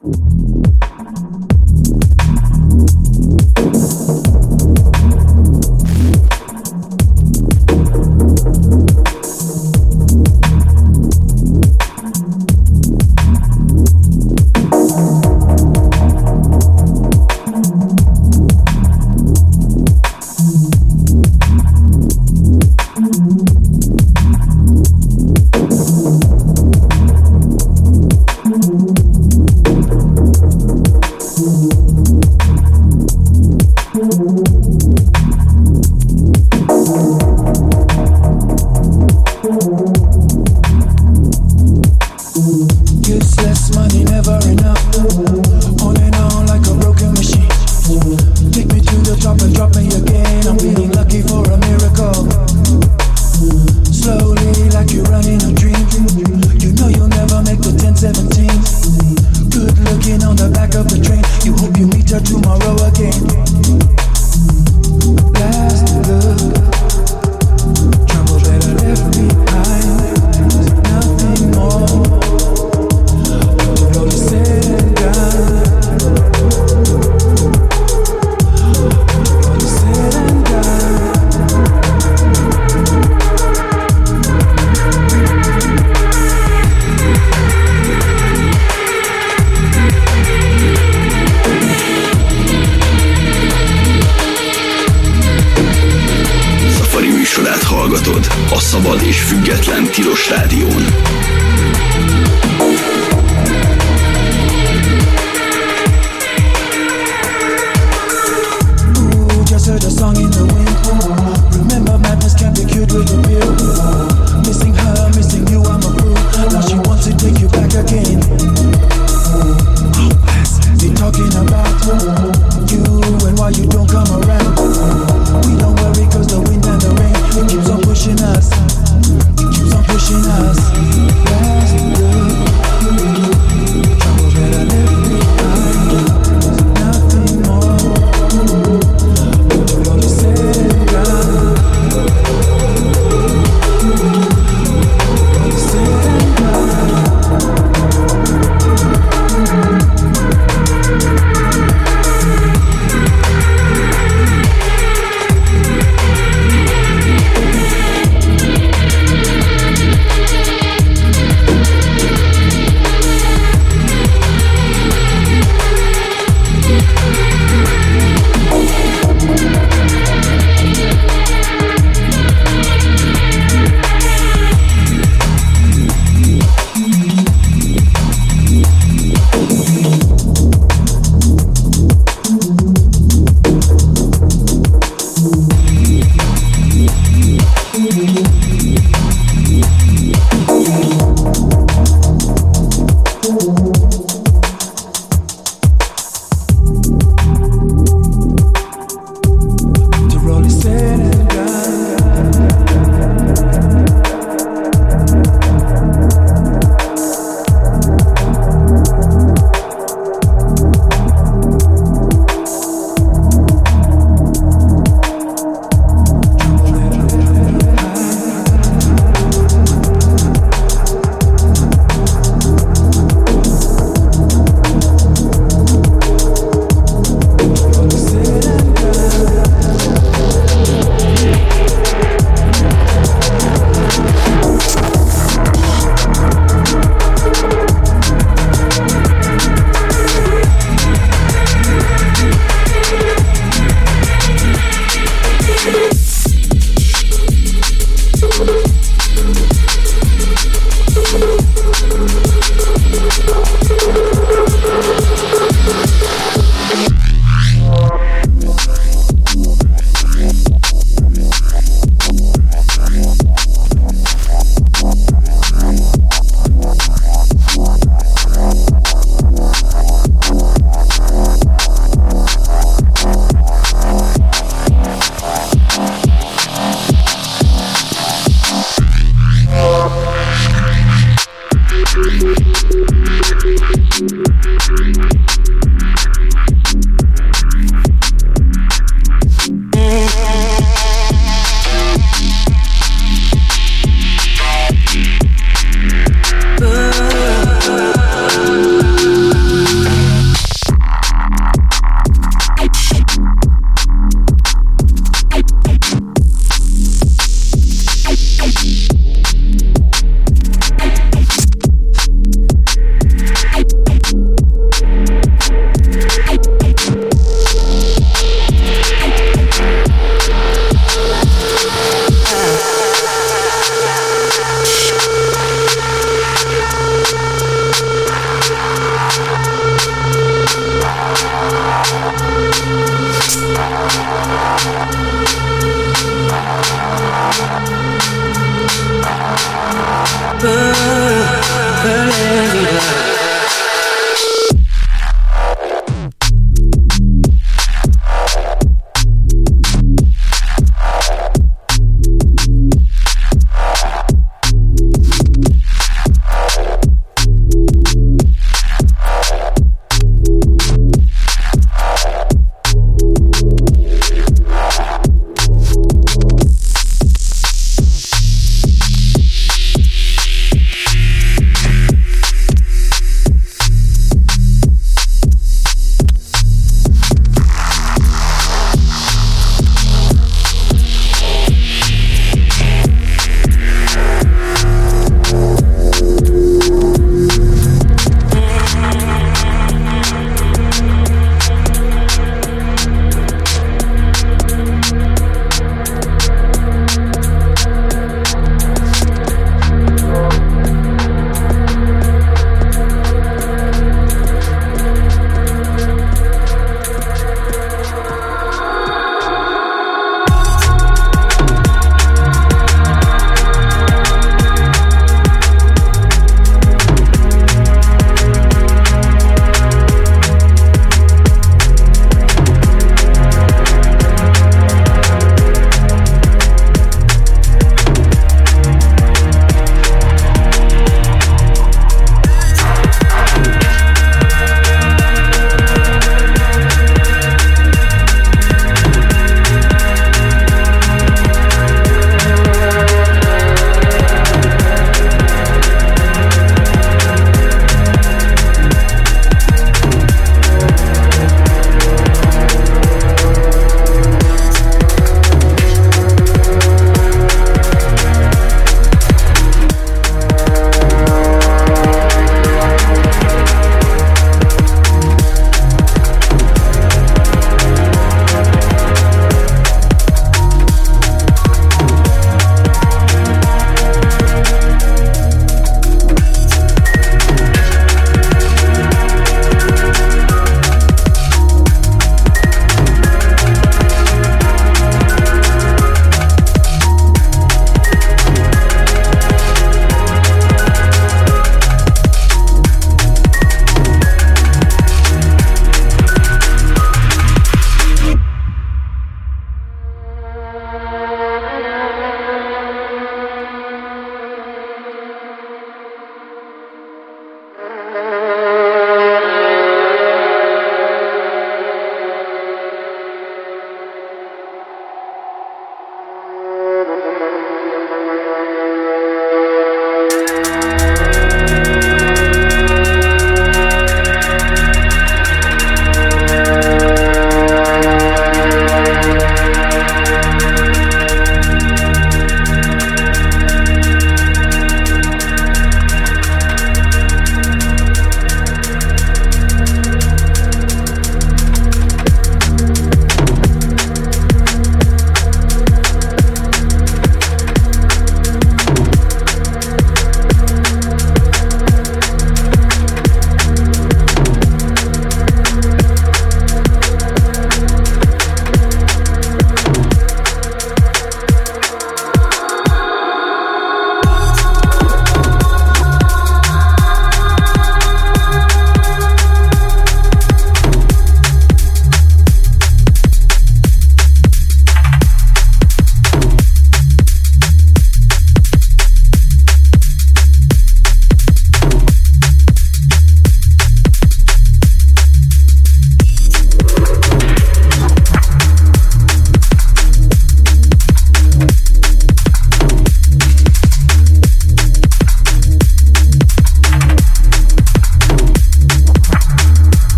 pushing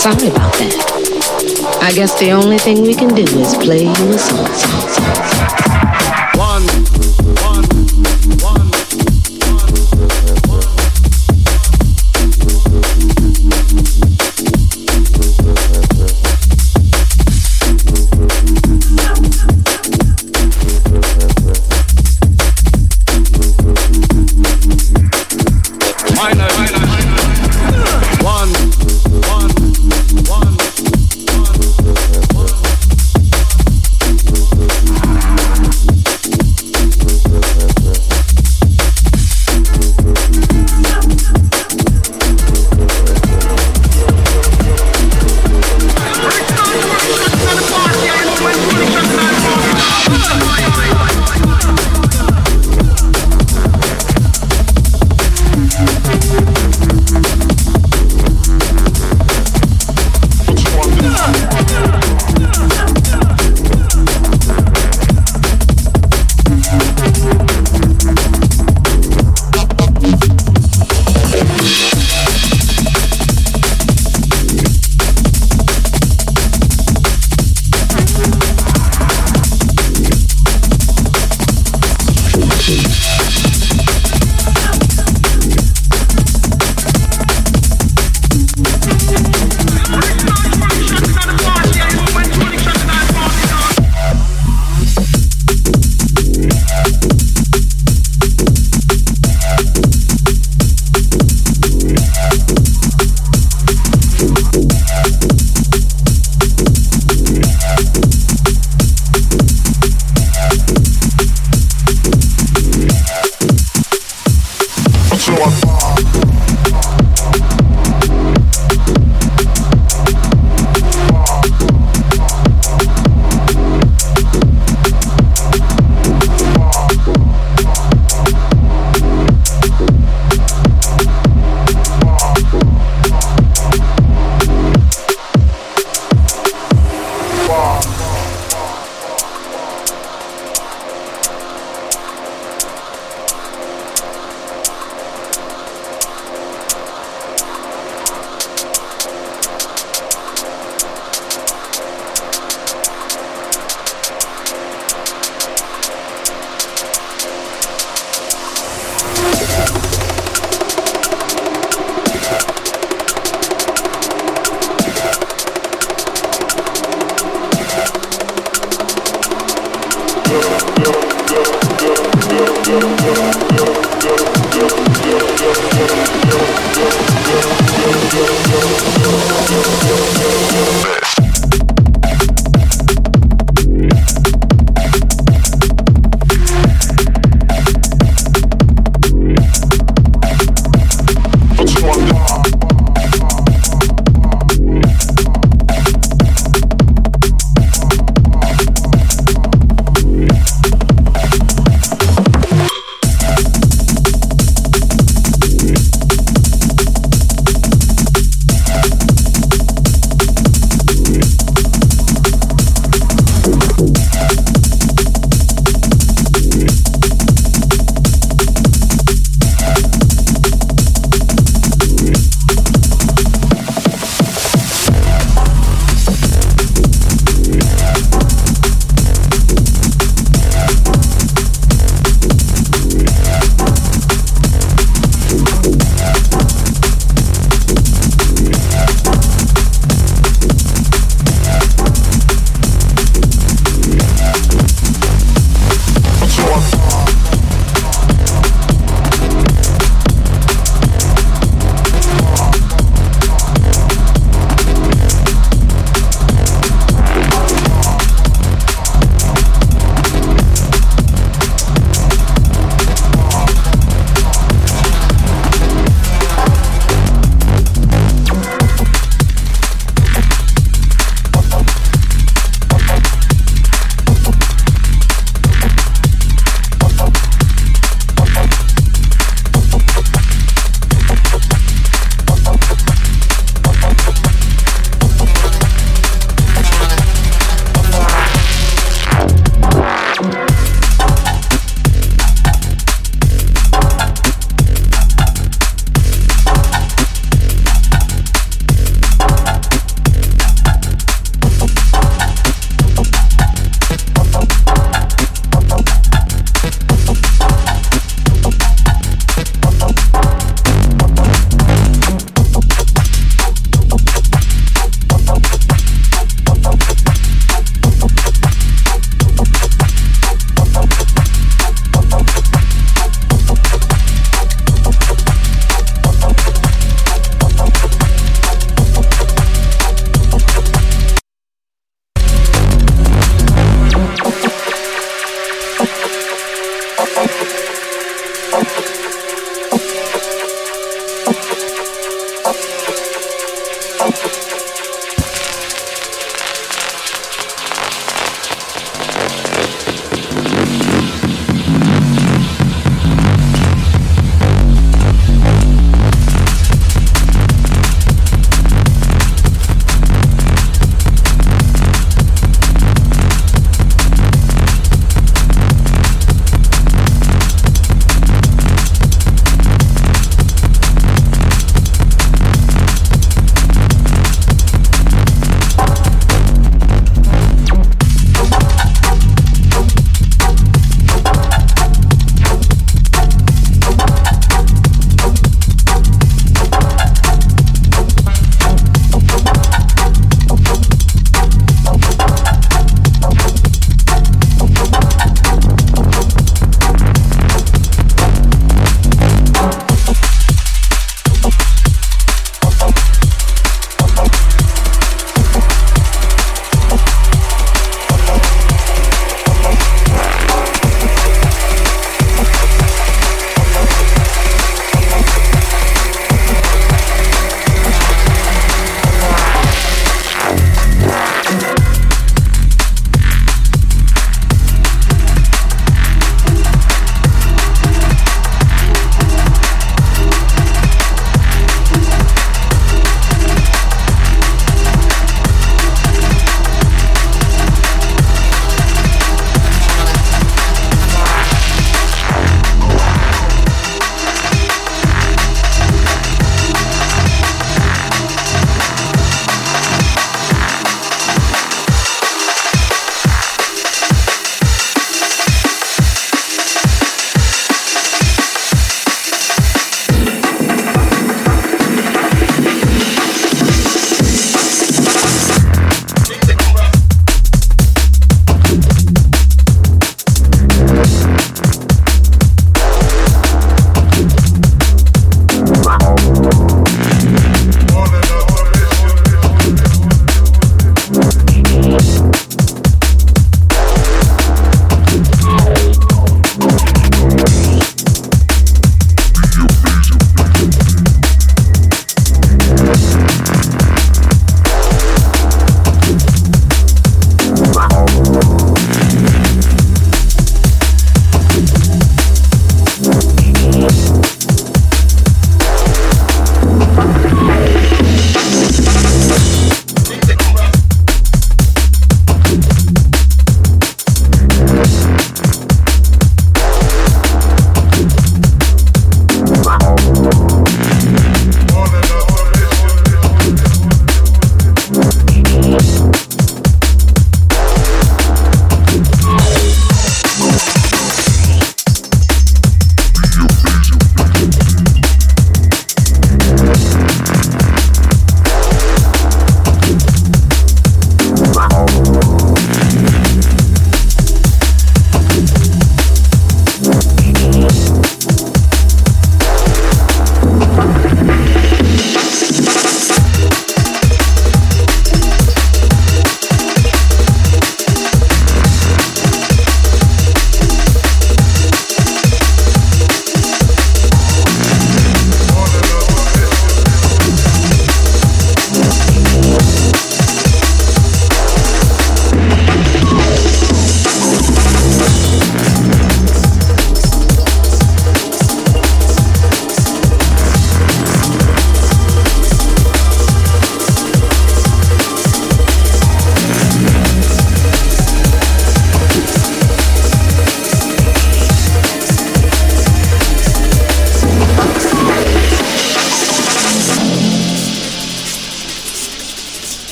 Sorry about that. I guess the only thing we can do is play you a song, song, song, song.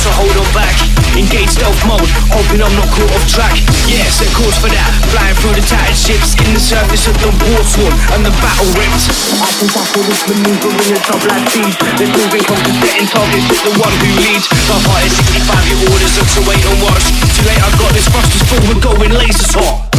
So hold on back. Engage stealth mode, hoping I'm not caught off track. Yeah, set course for that. Flying through the tattered ships, in the surface of the war sworn and the battle ripped. I can tackle this maneuver in a top like these. They're moving from getting targets with the one who leads. The heart is 65, your orders are to wait and watch. Too late, I got this thrusters full, going lasers hot.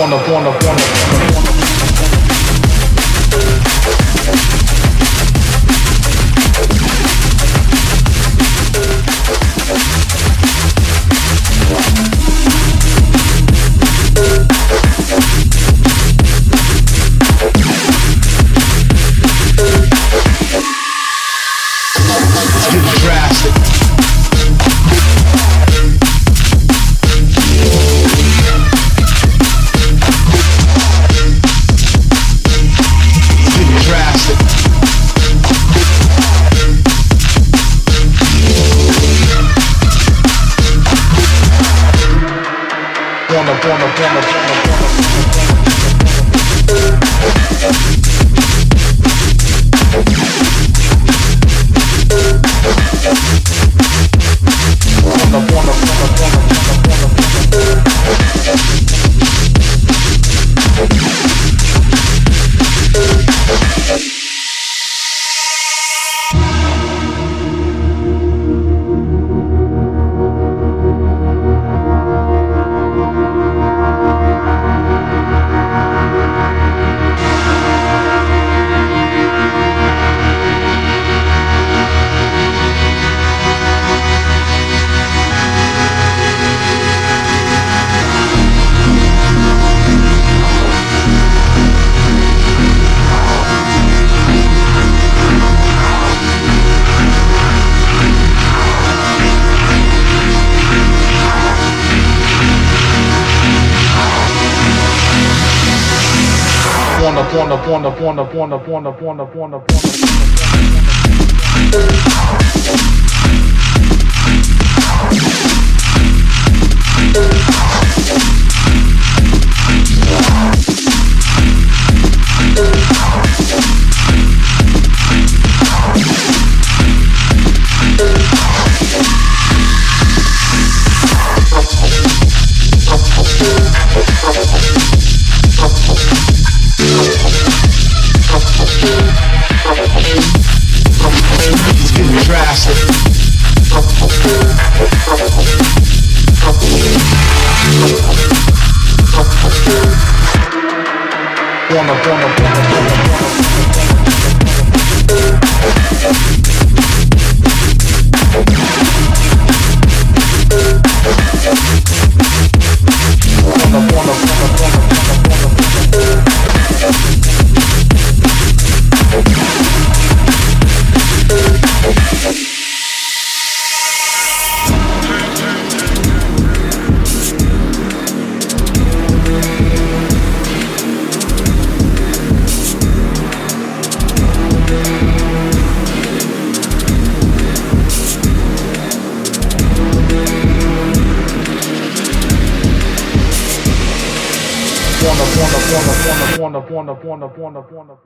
Wanna, wanna, wanna, wanna. Let's wonderful.